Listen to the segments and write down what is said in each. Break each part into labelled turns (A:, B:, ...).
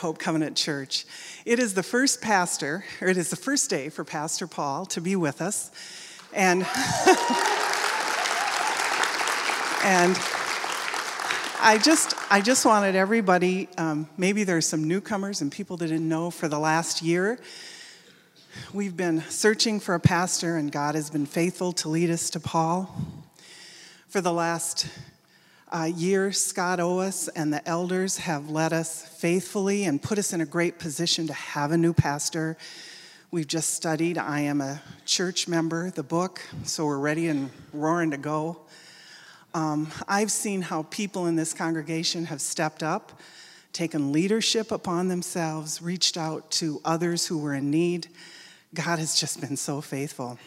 A: Hope Covenant Church. It is the first pastor, or it is the first day for Pastor Paul to be with us. And, and I just, I just wanted everybody, um, maybe there's some newcomers and people that didn't know for the last year. We've been searching for a pastor, and God has been faithful to lead us to Paul. For the last uh, year, Scott Oas and the elders have led us faithfully and put us in a great position to have a new pastor. We've just studied I Am a Church Member, the book, so we're ready and roaring to go. Um, I've seen how people in this congregation have stepped up, taken leadership upon themselves, reached out to others who were in need. God has just been so faithful.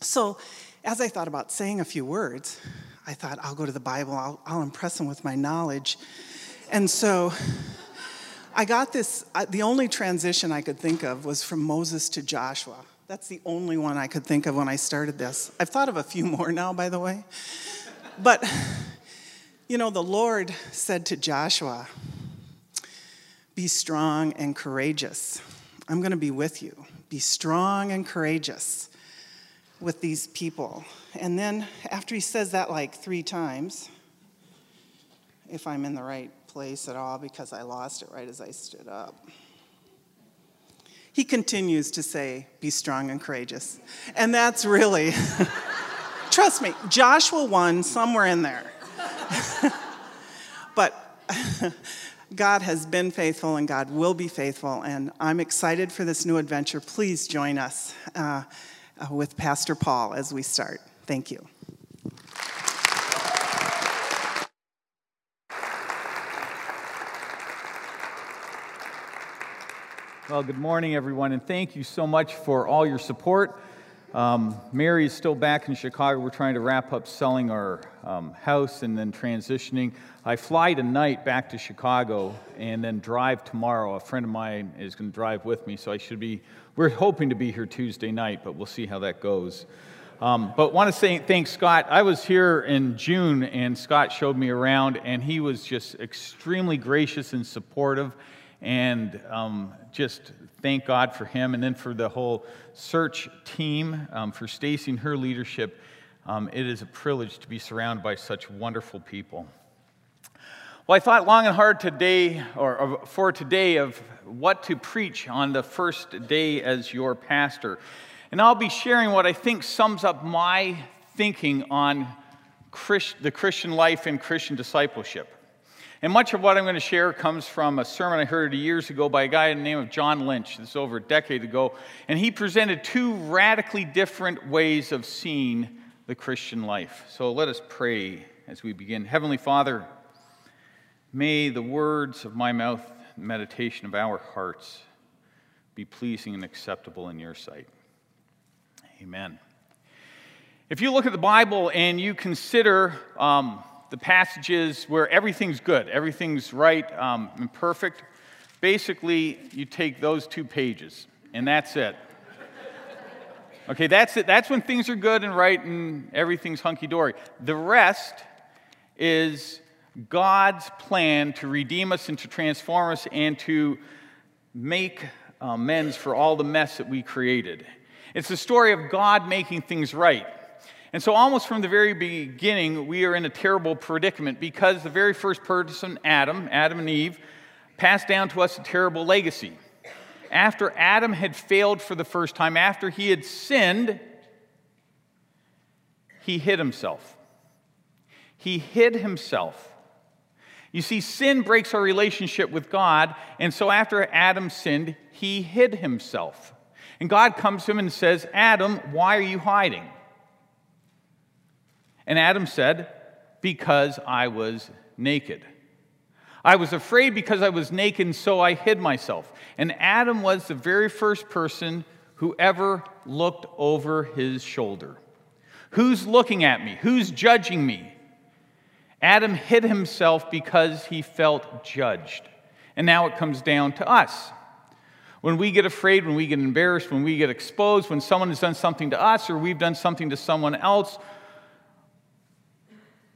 A: So, as I thought about saying a few words, I thought, I'll go to the Bible, I'll, I'll impress them with my knowledge. And so I got this, the only transition I could think of was from Moses to Joshua. That's the only one I could think of when I started this. I've thought of a few more now, by the way. But, you know, the Lord said to Joshua, Be strong and courageous. I'm going to be with you. Be strong and courageous with these people. And then after he says that like three times, if I'm in the right place at all, because I lost it right as I stood up, he continues to say, Be strong and courageous. And that's really, trust me, Joshua 1, somewhere in there. but God has been faithful and God will be faithful, and I'm excited for this new adventure. Please join us. Uh, uh, with Pastor Paul as we start. Thank you.
B: Well, good morning, everyone, and thank you so much for all your support. Um, Mary is still back in Chicago. We're trying to wrap up selling our um, house and then transitioning. I fly tonight back to Chicago and then drive tomorrow. A friend of mine is going to drive with me, so I should be. We're hoping to be here Tuesday night, but we'll see how that goes. Um, but want to say thanks, Scott. I was here in June, and Scott showed me around, and he was just extremely gracious and supportive, and um, just thank God for him, and then for the whole search team, um, for Stacy and her leadership. Um, it is a privilege to be surrounded by such wonderful people. Well, I thought long and hard today, or, or for today, of what to preach on the first day as your pastor. And I'll be sharing what I think sums up my thinking on Christ, the Christian life and Christian discipleship. And much of what I'm going to share comes from a sermon I heard years ago by a guy in the name of John Lynch. This is over a decade ago. And he presented two radically different ways of seeing the Christian life. So let us pray as we begin. Heavenly Father, may the words of my mouth meditation of our hearts be pleasing and acceptable in your sight. Amen. If you look at the Bible and you consider um, the passages where everything's good, everything's right um, and perfect. Basically, you take those two pages, and that's it. Okay, that's it. That's when things are good and right and everything's hunky dory. The rest is God's plan to redeem us and to transform us and to make amends for all the mess that we created. It's the story of God making things right. And so, almost from the very beginning, we are in a terrible predicament because the very first person, Adam, Adam and Eve, passed down to us a terrible legacy. After Adam had failed for the first time, after he had sinned, he hid himself. He hid himself. You see, sin breaks our relationship with God, and so after Adam sinned, he hid himself. And God comes to him and says, Adam, why are you hiding? And Adam said, Because I was naked. I was afraid because I was naked, so I hid myself. And Adam was the very first person who ever looked over his shoulder. Who's looking at me? Who's judging me? Adam hid himself because he felt judged. And now it comes down to us. When we get afraid, when we get embarrassed, when we get exposed, when someone has done something to us or we've done something to someone else,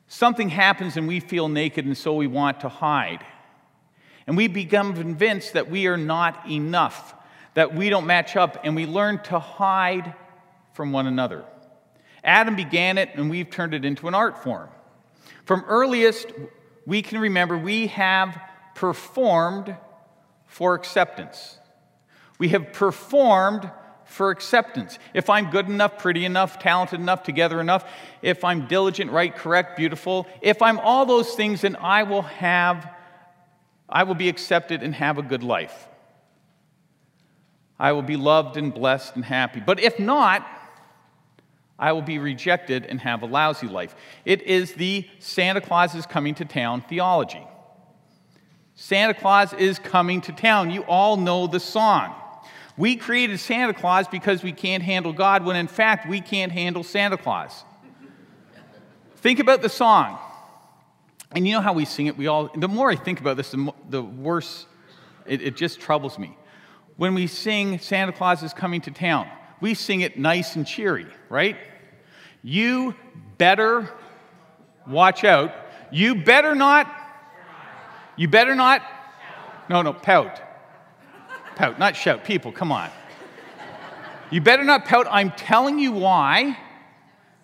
B: something happens and we feel naked and so we want to hide. And we become convinced that we are not enough, that we don't match up, and we learn to hide from one another. Adam began it, and we've turned it into an art form. From earliest, we can remember we have performed for acceptance. We have performed for acceptance. If I'm good enough, pretty enough, talented enough, together enough, if I'm diligent, right, correct, beautiful, if I'm all those things, then I will have, I will be accepted and have a good life. I will be loved and blessed and happy. But if not, I will be rejected and have a lousy life. It is the Santa Claus is coming to town theology. Santa Claus is coming to town. You all know the song. We created Santa Claus because we can't handle God, when in fact we can't handle Santa Claus. think about the song. And you know how we sing it? We all, the more I think about this, the, mo- the worse it, it just troubles me. When we sing Santa Claus is coming to town, we sing it nice and cheery, right? You better watch out. You better not, you better not, no, no, pout pout, not shout. People, come on. You better not pout. I'm telling you why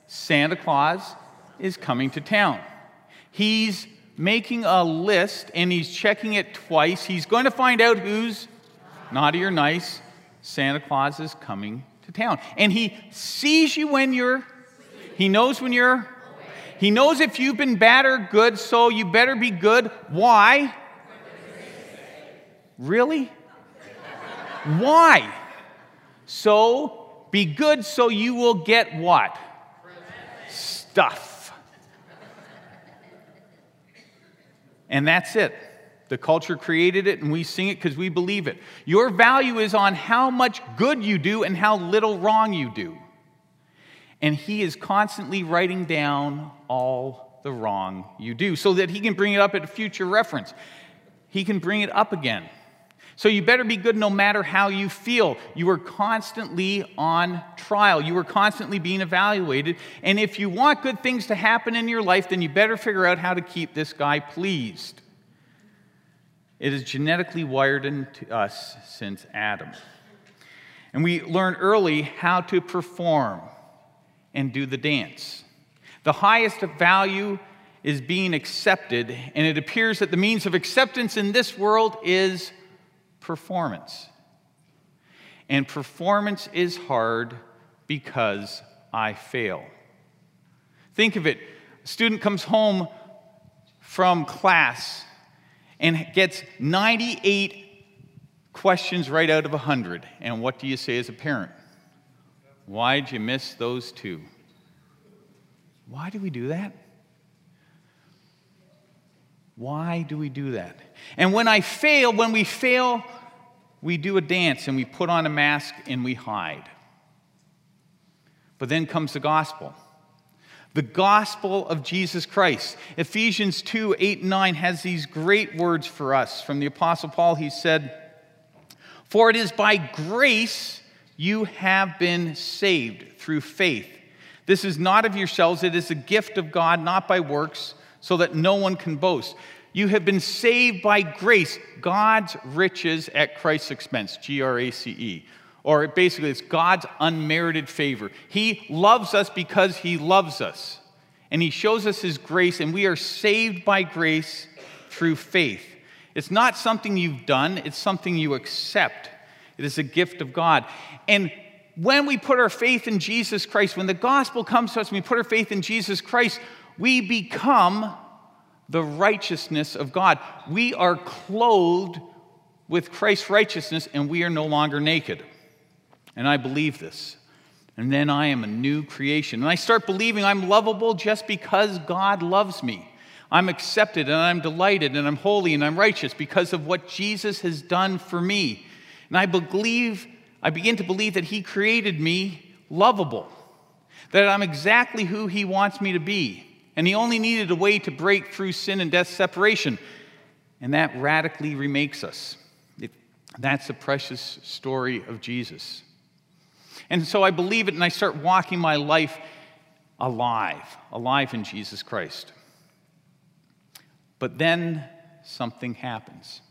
B: Santa Claus is coming to town. He's making a list and he's checking it twice. He's going to find out who's naughty or nice. Santa Claus is coming to town. And he sees you when you're, he knows when you're, he knows if you've been bad or good, so you better be good. Why? Really? Why? So be good so you will get what? Stuff. And that's it. The culture created it and we sing it because we believe it. Your value is on how much good you do and how little wrong you do. And he is constantly writing down all the wrong you do so that he can bring it up at a future reference. He can bring it up again. So you better be good no matter how you feel. You are constantly on trial, you are constantly being evaluated. And if you want good things to happen in your life, then you better figure out how to keep this guy pleased. It is genetically wired into us since Adam. And we learn early how to perform and do the dance. The highest value is being accepted, and it appears that the means of acceptance in this world is performance. And performance is hard because I fail. Think of it a student comes home from class and gets 98 questions right out of 100. And what do you say as a parent? Why'd you miss those two? Why do we do that? Why do we do that? And when I fail, when we fail, we do a dance and we put on a mask and we hide. But then comes the gospel. The gospel of Jesus Christ. Ephesians 2 8 and 9 has these great words for us. From the Apostle Paul, he said, For it is by grace you have been saved through faith. This is not of yourselves, it is a gift of God, not by works, so that no one can boast. You have been saved by grace, God's riches at Christ's expense, G R A C E. Or basically, it's God's unmerited favor. He loves us because He loves us. And He shows us His grace, and we are saved by grace through faith. It's not something you've done, it's something you accept. It is a gift of God. And when we put our faith in Jesus Christ, when the gospel comes to us, and we put our faith in Jesus Christ, we become the righteousness of God. We are clothed with Christ's righteousness and we are no longer naked. And I believe this. And then I am a new creation. And I start believing I'm lovable just because God loves me. I'm accepted and I'm delighted and I'm holy and I'm righteous because of what Jesus has done for me. And I believe, I begin to believe that He created me lovable, that I'm exactly who He wants me to be and he only needed a way to break through sin and death's separation. And that radically remakes us. It, that's the precious story of Jesus. And so I believe it and I start walking my life alive, alive in Jesus Christ. But then something happens.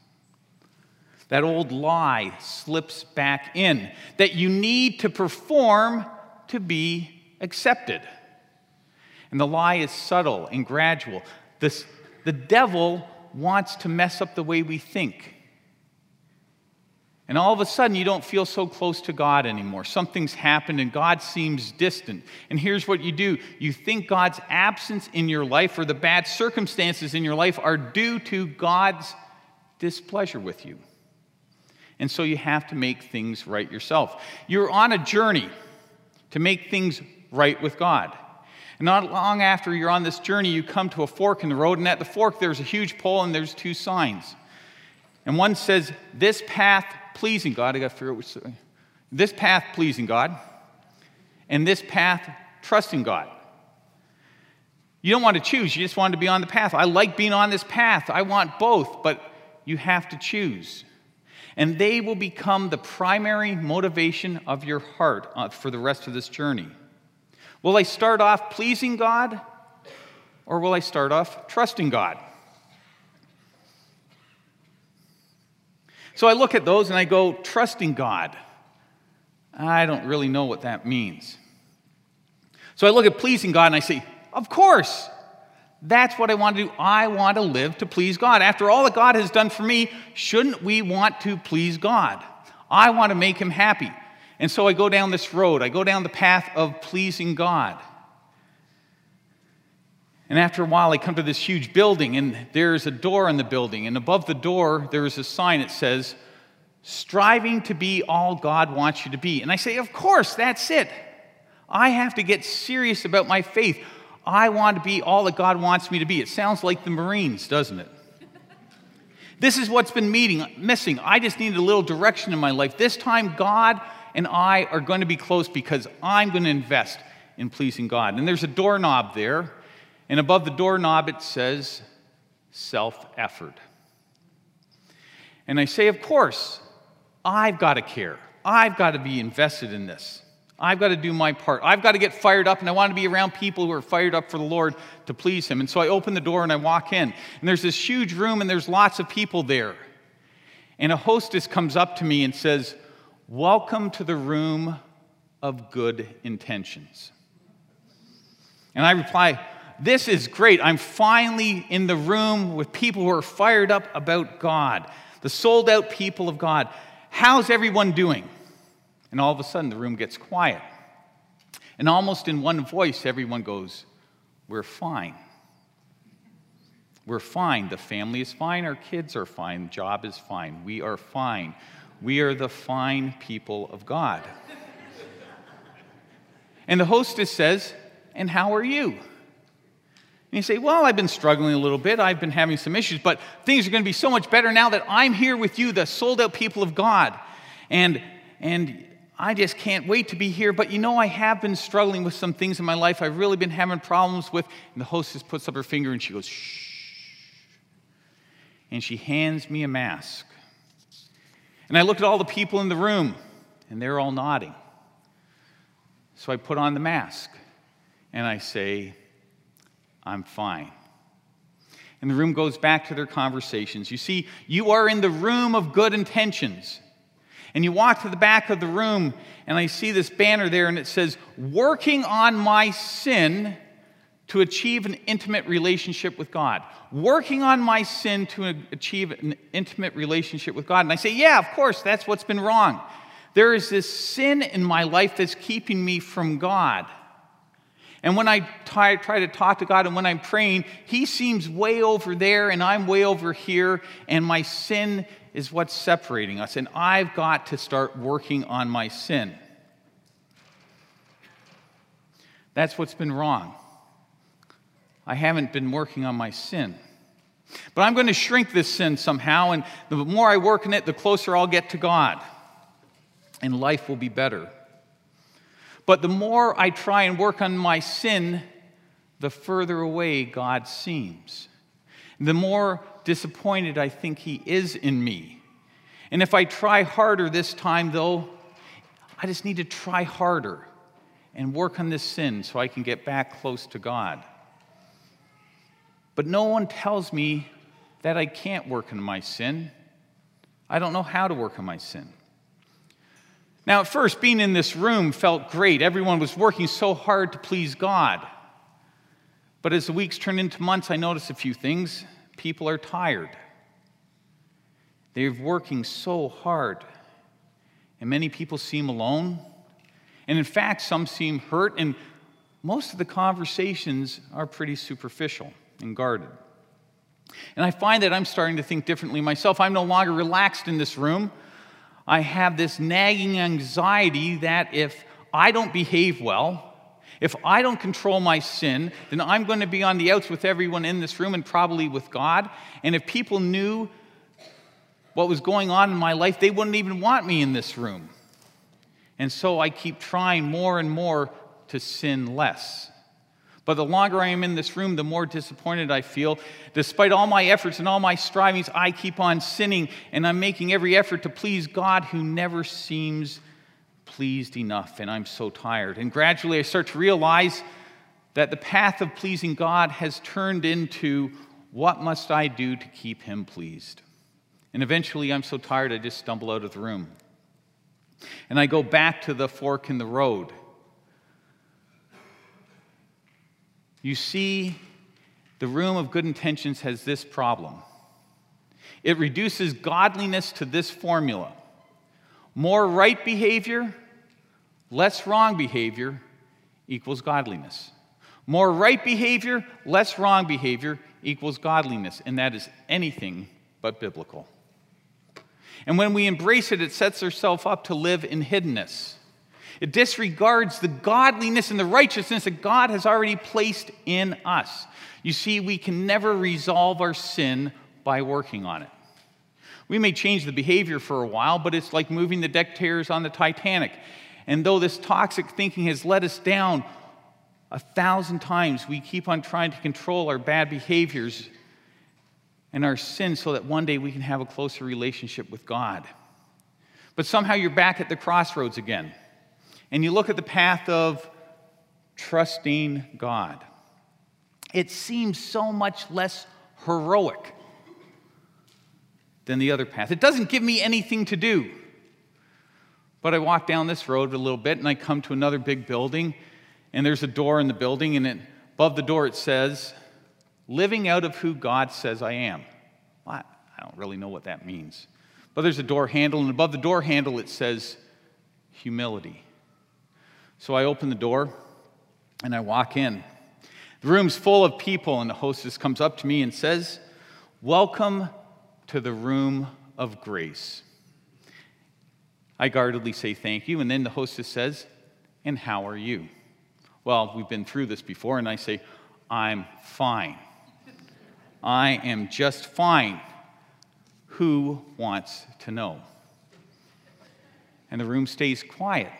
B: That old lie slips back in that you need to perform to be accepted. And the lie is subtle and gradual. This, the devil wants to mess up the way we think. And all of a sudden, you don't feel so close to God anymore. Something's happened and God seems distant. And here's what you do you think God's absence in your life or the bad circumstances in your life are due to God's displeasure with you. And so you have to make things right yourself. You're on a journey to make things right with God. And not long after you're on this journey, you come to a fork in the road, and at the fork, there's a huge pole and there's two signs. And one says, This path pleasing God. I got to figure out which. This path pleasing God, and this path trusting God. You don't want to choose, you just want to be on the path. I like being on this path. I want both, but you have to choose. And they will become the primary motivation of your heart uh, for the rest of this journey. Will I start off pleasing God, or will I start off trusting God? So I look at those and I go, trusting God. I don't really know what that means. So I look at pleasing God and I say, of course, that's what I want to do. I want to live to please God. After all that God has done for me, shouldn't we want to please God? I want to make him happy. And so I go down this road. I go down the path of pleasing God. And after a while, I come to this huge building, and there's a door in the building. And above the door, there is a sign that says, Striving to be all God wants you to be. And I say, Of course, that's it. I have to get serious about my faith. I want to be all that God wants me to be. It sounds like the Marines, doesn't it? this is what's been meeting, missing. I just need a little direction in my life. This time, God and I are going to be close because I'm going to invest in pleasing God. And there's a doorknob there. And above the doorknob, it says self effort. And I say, of course, I've got to care. I've got to be invested in this. I've got to do my part. I've got to get fired up, and I want to be around people who are fired up for the Lord to please Him. And so I open the door and I walk in. And there's this huge room, and there's lots of people there. And a hostess comes up to me and says, Welcome to the room of good intentions. And I reply, this is great. I'm finally in the room with people who are fired up about God, the sold out people of God. How's everyone doing? And all of a sudden, the room gets quiet. And almost in one voice, everyone goes, We're fine. We're fine. The family is fine. Our kids are fine. Job is fine. We are fine. We are the fine people of God. and the hostess says, And how are you? And you say, Well, I've been struggling a little bit. I've been having some issues, but things are going to be so much better now that I'm here with you, the sold out people of God. And, and I just can't wait to be here. But you know, I have been struggling with some things in my life I've really been having problems with. And the hostess puts up her finger and she goes, Shh. And she hands me a mask. And I look at all the people in the room, and they're all nodding. So I put on the mask and I say, I'm fine. And the room goes back to their conversations. You see, you are in the room of good intentions. And you walk to the back of the room, and I see this banner there, and it says, Working on my sin to achieve an intimate relationship with God. Working on my sin to achieve an intimate relationship with God. And I say, Yeah, of course, that's what's been wrong. There is this sin in my life that's keeping me from God. And when I try, to talk to God and when I'm praying, He seems way over there and I'm way over here, and my sin is what's separating us. And I've got to start working on my sin. That's what's been wrong. I haven't been working on my sin. But I'm going to shrink this sin somehow, and the more I work in it, the closer I'll get to God. And life will be better. But the more I try and work on my sin, the further away God seems. The more disappointed I think He is in me. And if I try harder this time, though, I just need to try harder and work on this sin so I can get back close to God. But no one tells me that I can't work on my sin. I don't know how to work on my sin. Now, at first, being in this room felt great. Everyone was working so hard to please God. But as the weeks turned into months, I noticed a few things. People are tired. They're working so hard. And many people seem alone. And in fact, some seem hurt. And most of the conversations are pretty superficial and guarded. And I find that I'm starting to think differently myself. I'm no longer relaxed in this room. I have this nagging anxiety that if I don't behave well, if I don't control my sin, then I'm going to be on the outs with everyone in this room and probably with God. And if people knew what was going on in my life, they wouldn't even want me in this room. And so I keep trying more and more to sin less. But the longer I am in this room, the more disappointed I feel. Despite all my efforts and all my strivings, I keep on sinning, and I'm making every effort to please God who never seems pleased enough, and I'm so tired. And gradually I start to realize that the path of pleasing God has turned into what must I do to keep Him pleased? And eventually I'm so tired I just stumble out of the room. And I go back to the fork in the road You see, the room of good intentions has this problem it reduces godliness to this formula more right behavior, less wrong behavior equals godliness. More right behavior, less wrong behavior equals godliness, and that is anything but biblical. And when we embrace it, it sets ourselves up to live in hiddenness. It disregards the godliness and the righteousness that God has already placed in us. You see, we can never resolve our sin by working on it. We may change the behavior for a while, but it's like moving the deck chairs on the Titanic. And though this toxic thinking has let us down a thousand times, we keep on trying to control our bad behaviors and our sins so that one day we can have a closer relationship with God. But somehow you're back at the crossroads again and you look at the path of trusting God, it seems so much less heroic than the other path. It doesn't give me anything to do. But I walk down this road a little bit and I come to another big building, and there's a door in the building, and it, above the door it says, Living out of who God says I am. Well, I don't really know what that means. But there's a door handle, and above the door handle it says, Humility. So I open the door and I walk in. The room's full of people, and the hostess comes up to me and says, Welcome to the room of grace. I guardedly say thank you, and then the hostess says, And how are you? Well, we've been through this before, and I say, I'm fine. I am just fine. Who wants to know? And the room stays quiet.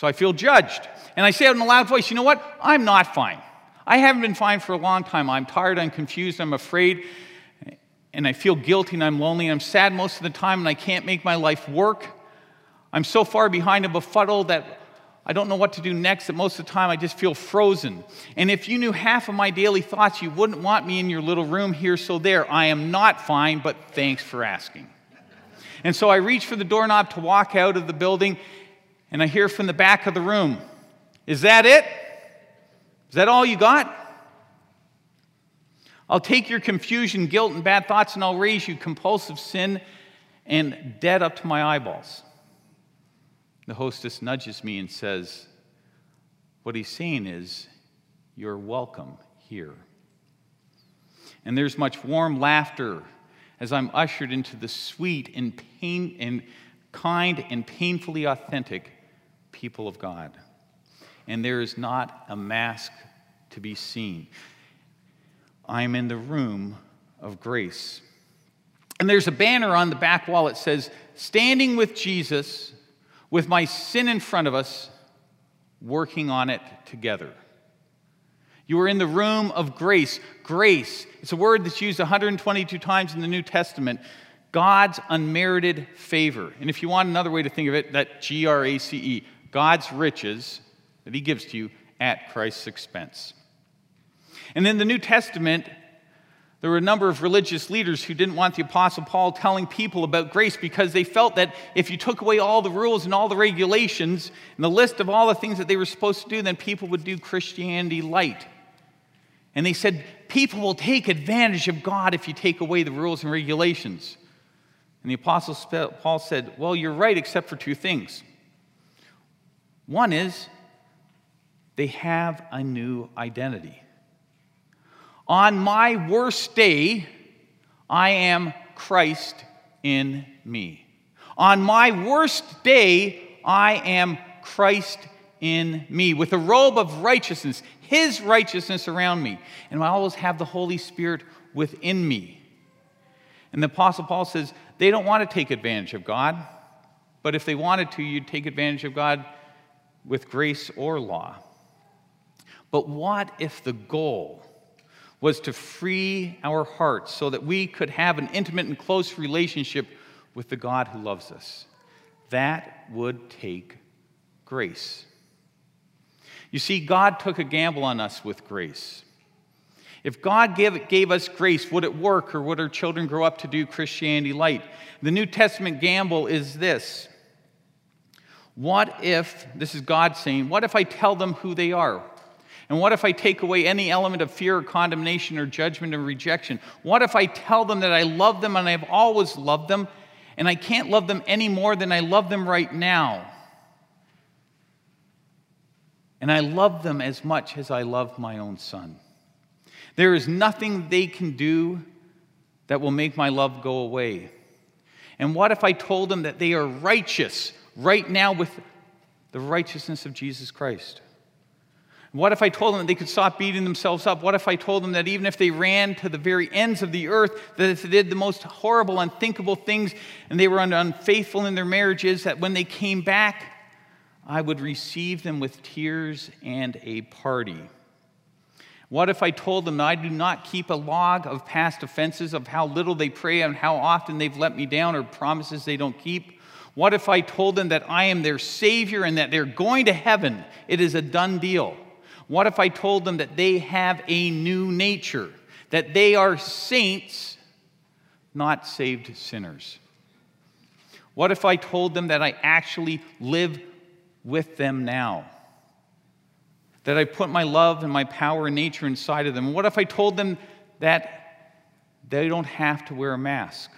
B: So I feel judged. And I say out in a loud voice, you know what? I'm not fine. I haven't been fine for a long time. I'm tired, I'm confused, I'm afraid, and I feel guilty and I'm lonely and I'm sad most of the time and I can't make my life work. I'm so far behind and befuddled that I don't know what to do next that most of the time I just feel frozen. And if you knew half of my daily thoughts, you wouldn't want me in your little room here, so there. I am not fine, but thanks for asking. And so I reach for the doorknob to walk out of the building, and I hear from the back of the room, Is that it? Is that all you got? I'll take your confusion, guilt, and bad thoughts, and I'll raise you compulsive sin and dead up to my eyeballs. The hostess nudges me and says, What he's saying is, You're welcome here. And there's much warm laughter as I'm ushered into the sweet and, pain, and kind and painfully authentic people of God. And there is not a mask to be seen. I'm in the room of grace. And there's a banner on the back wall that says, Standing with Jesus, with my sin in front of us, working on it together. You are in the room of grace. Grace, it's a word that's used 122 times in the New Testament. God's unmerited favor. And if you want another way to think of it, that G R A C E, God's riches that He gives to you at Christ's expense. And in the New Testament, There were a number of religious leaders who didn't want the Apostle Paul telling people about grace because they felt that if you took away all the rules and all the regulations and the list of all the things that they were supposed to do, then people would do Christianity light. And they said, people will take advantage of God if you take away the rules and regulations. And the Apostle Paul said, Well, you're right, except for two things. One is they have a new identity. On my worst day, I am Christ in me. On my worst day, I am Christ in me, with a robe of righteousness, His righteousness around me. And I always have the Holy Spirit within me. And the Apostle Paul says they don't want to take advantage of God, but if they wanted to, you'd take advantage of God with grace or law. But what if the goal was to free our hearts so that we could have an intimate and close relationship with the God who loves us. That would take grace. You see, God took a gamble on us with grace. If God gave, gave us grace, would it work or would our children grow up to do Christianity light? The New Testament gamble is this What if, this is God saying, what if I tell them who they are? And what if I take away any element of fear or condemnation or judgment or rejection? What if I tell them that I love them and I've always loved them and I can't love them any more than I love them right now? And I love them as much as I love my own son. There is nothing they can do that will make my love go away. And what if I told them that they are righteous right now with the righteousness of Jesus Christ? What if I told them that they could stop beating themselves up? What if I told them that even if they ran to the very ends of the earth, that if they did the most horrible, unthinkable things, and they were unfaithful in their marriages, that when they came back, I would receive them with tears and a party? What if I told them that I do not keep a log of past offenses, of how little they pray and how often they've let me down or promises they don't keep? What if I told them that I am their Savior and that they're going to heaven? It is a done deal. What if I told them that they have a new nature, that they are saints, not saved sinners? What if I told them that I actually live with them now? That I put my love and my power and nature inside of them? What if I told them that they don't have to wear a mask?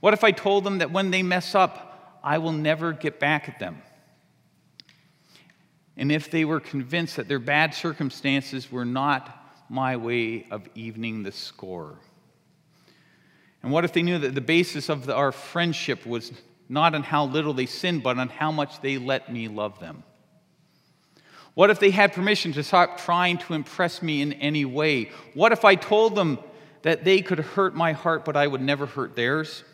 B: What if I told them that when they mess up, I will never get back at them? and if they were convinced that their bad circumstances were not my way of evening the score? And what if they knew that the basis of the, our friendship was not on how little they sinned, but on how much they let me love them? What if they had permission to stop trying to impress me in any way? What if I told them that they could hurt my heart, but I would never hurt theirs?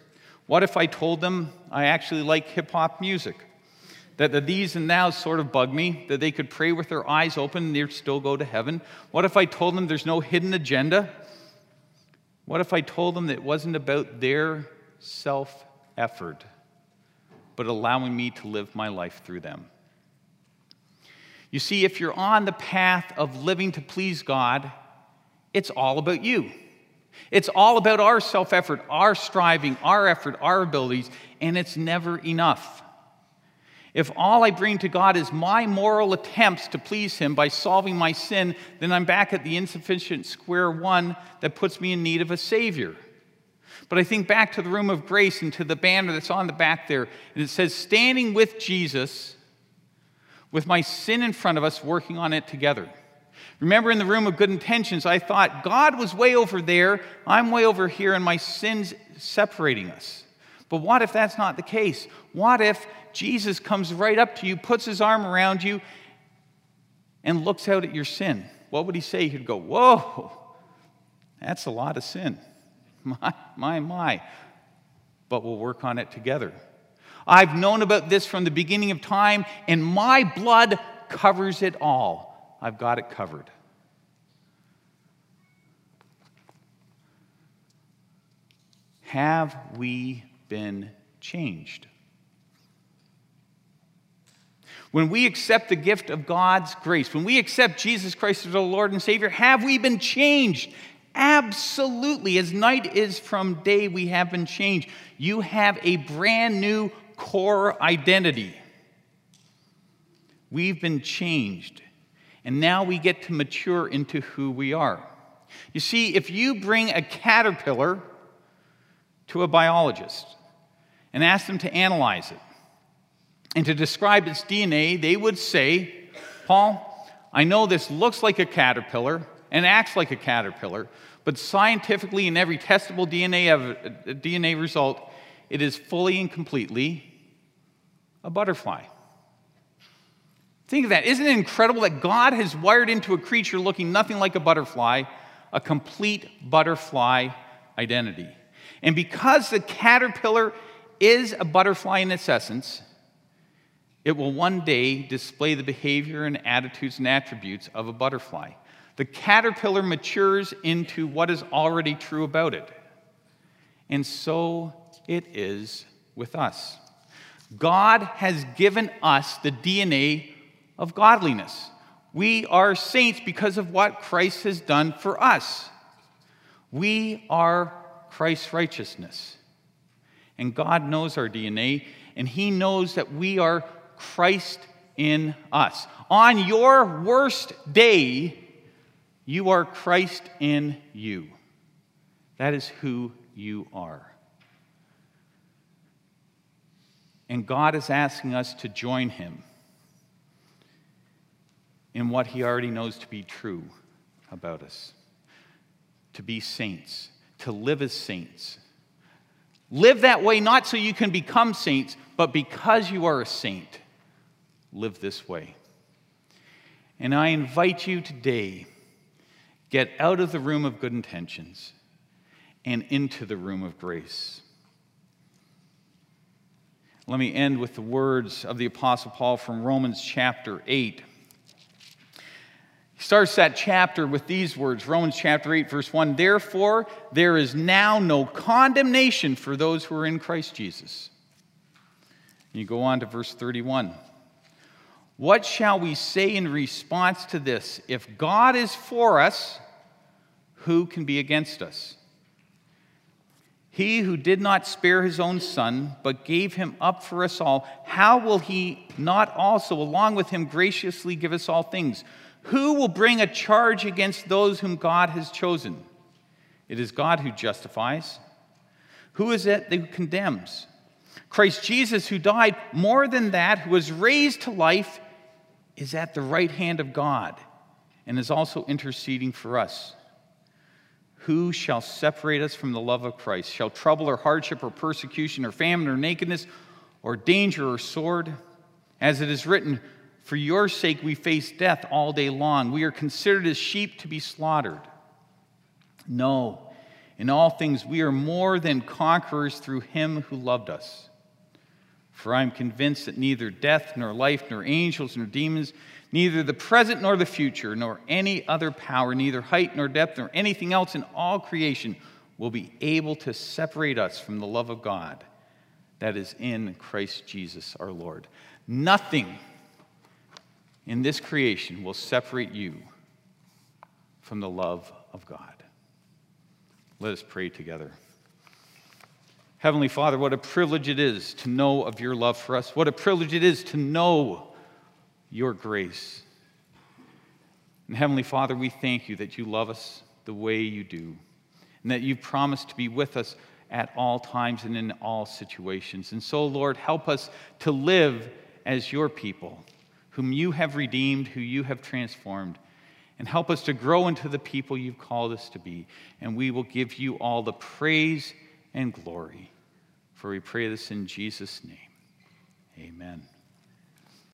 B: What if I told them I actually like hip hop music? that the thees and thous sort of bug me, that they could pray with their eyes open and they'd still go to heaven? What if I told them there's no hidden agenda? What if I told them that it wasn't about their self effort, but allowing me to live my life through them? You see, if you're on the path of living to please God, it's all about you. It's all about our self effort, our striving, our effort, our abilities, and it's never enough. If all I bring to God is my moral attempts to please Him by solving my sin, then I'm back at the insufficient square one that puts me in need of a Savior. But I think back to the room of grace and to the banner that's on the back there, and it says, Standing with Jesus, with my sin in front of us, working on it together. Remember in the room of good intentions, I thought God was way over there, I'm way over here, and my sin's separating us. But what if that's not the case? What if Jesus comes right up to you, puts his arm around you, and looks out at your sin? What would he say? He'd go, Whoa, that's a lot of sin. My, my, my. But we'll work on it together. I've known about this from the beginning of time, and my blood covers it all. I've got it covered. Have we been changed. When we accept the gift of God's grace, when we accept Jesus Christ as our Lord and Savior, have we been changed? Absolutely. As night is from day, we have been changed. You have a brand new core identity. We've been changed. And now we get to mature into who we are. You see, if you bring a caterpillar to a biologist and ask them to analyze it and to describe its DNA, they would say, Paul, I know this looks like a caterpillar and acts like a caterpillar, but scientifically, in every testable DNA, of, uh, DNA result, it is fully and completely a butterfly. Think of that. Isn't it incredible that God has wired into a creature looking nothing like a butterfly a complete butterfly identity? And because the caterpillar is a butterfly in its essence, it will one day display the behavior and attitudes and attributes of a butterfly. The caterpillar matures into what is already true about it. And so it is with us. God has given us the DNA of godliness. We are saints because of what Christ has done for us. We are Christ's righteousness. And God knows our DNA, and He knows that we are Christ in us. On your worst day, you are Christ in you. That is who you are. And God is asking us to join Him in what He already knows to be true about us to be saints, to live as saints. Live that way not so you can become saints, but because you are a saint, live this way. And I invite you today get out of the room of good intentions and into the room of grace. Let me end with the words of the Apostle Paul from Romans chapter 8. He starts that chapter with these words Romans chapter 8, verse 1 Therefore, there is now no condemnation for those who are in Christ Jesus. And you go on to verse 31. What shall we say in response to this? If God is for us, who can be against us? He who did not spare his own son, but gave him up for us all, how will he not also, along with him, graciously give us all things? Who will bring a charge against those whom God has chosen? It is God who justifies. Who is it that condemns? Christ Jesus, who died, more than that, who was raised to life, is at the right hand of God and is also interceding for us. Who shall separate us from the love of Christ? Shall trouble or hardship or persecution or famine or nakedness or danger or sword? As it is written, For your sake we face death all day long. We are considered as sheep to be slaughtered. No, in all things we are more than conquerors through him who loved us. For I am convinced that neither death, nor life, nor angels, nor demons, Neither the present nor the future, nor any other power, neither height nor depth, nor anything else in all creation will be able to separate us from the love of God that is in Christ Jesus our Lord. Nothing in this creation will separate you from the love of God. Let us pray together. Heavenly Father, what a privilege it is to know of your love for us. What a privilege it is to know your grace. And Heavenly Father, we thank you that you love us the way you do, and that you've promised to be with us at all times and in all situations. And so, Lord, help us to live as your people, whom you have redeemed, who you have transformed, and help us to grow into the people you've called us to be. And we will give you all the praise and glory. For we pray this in Jesus' name. Amen.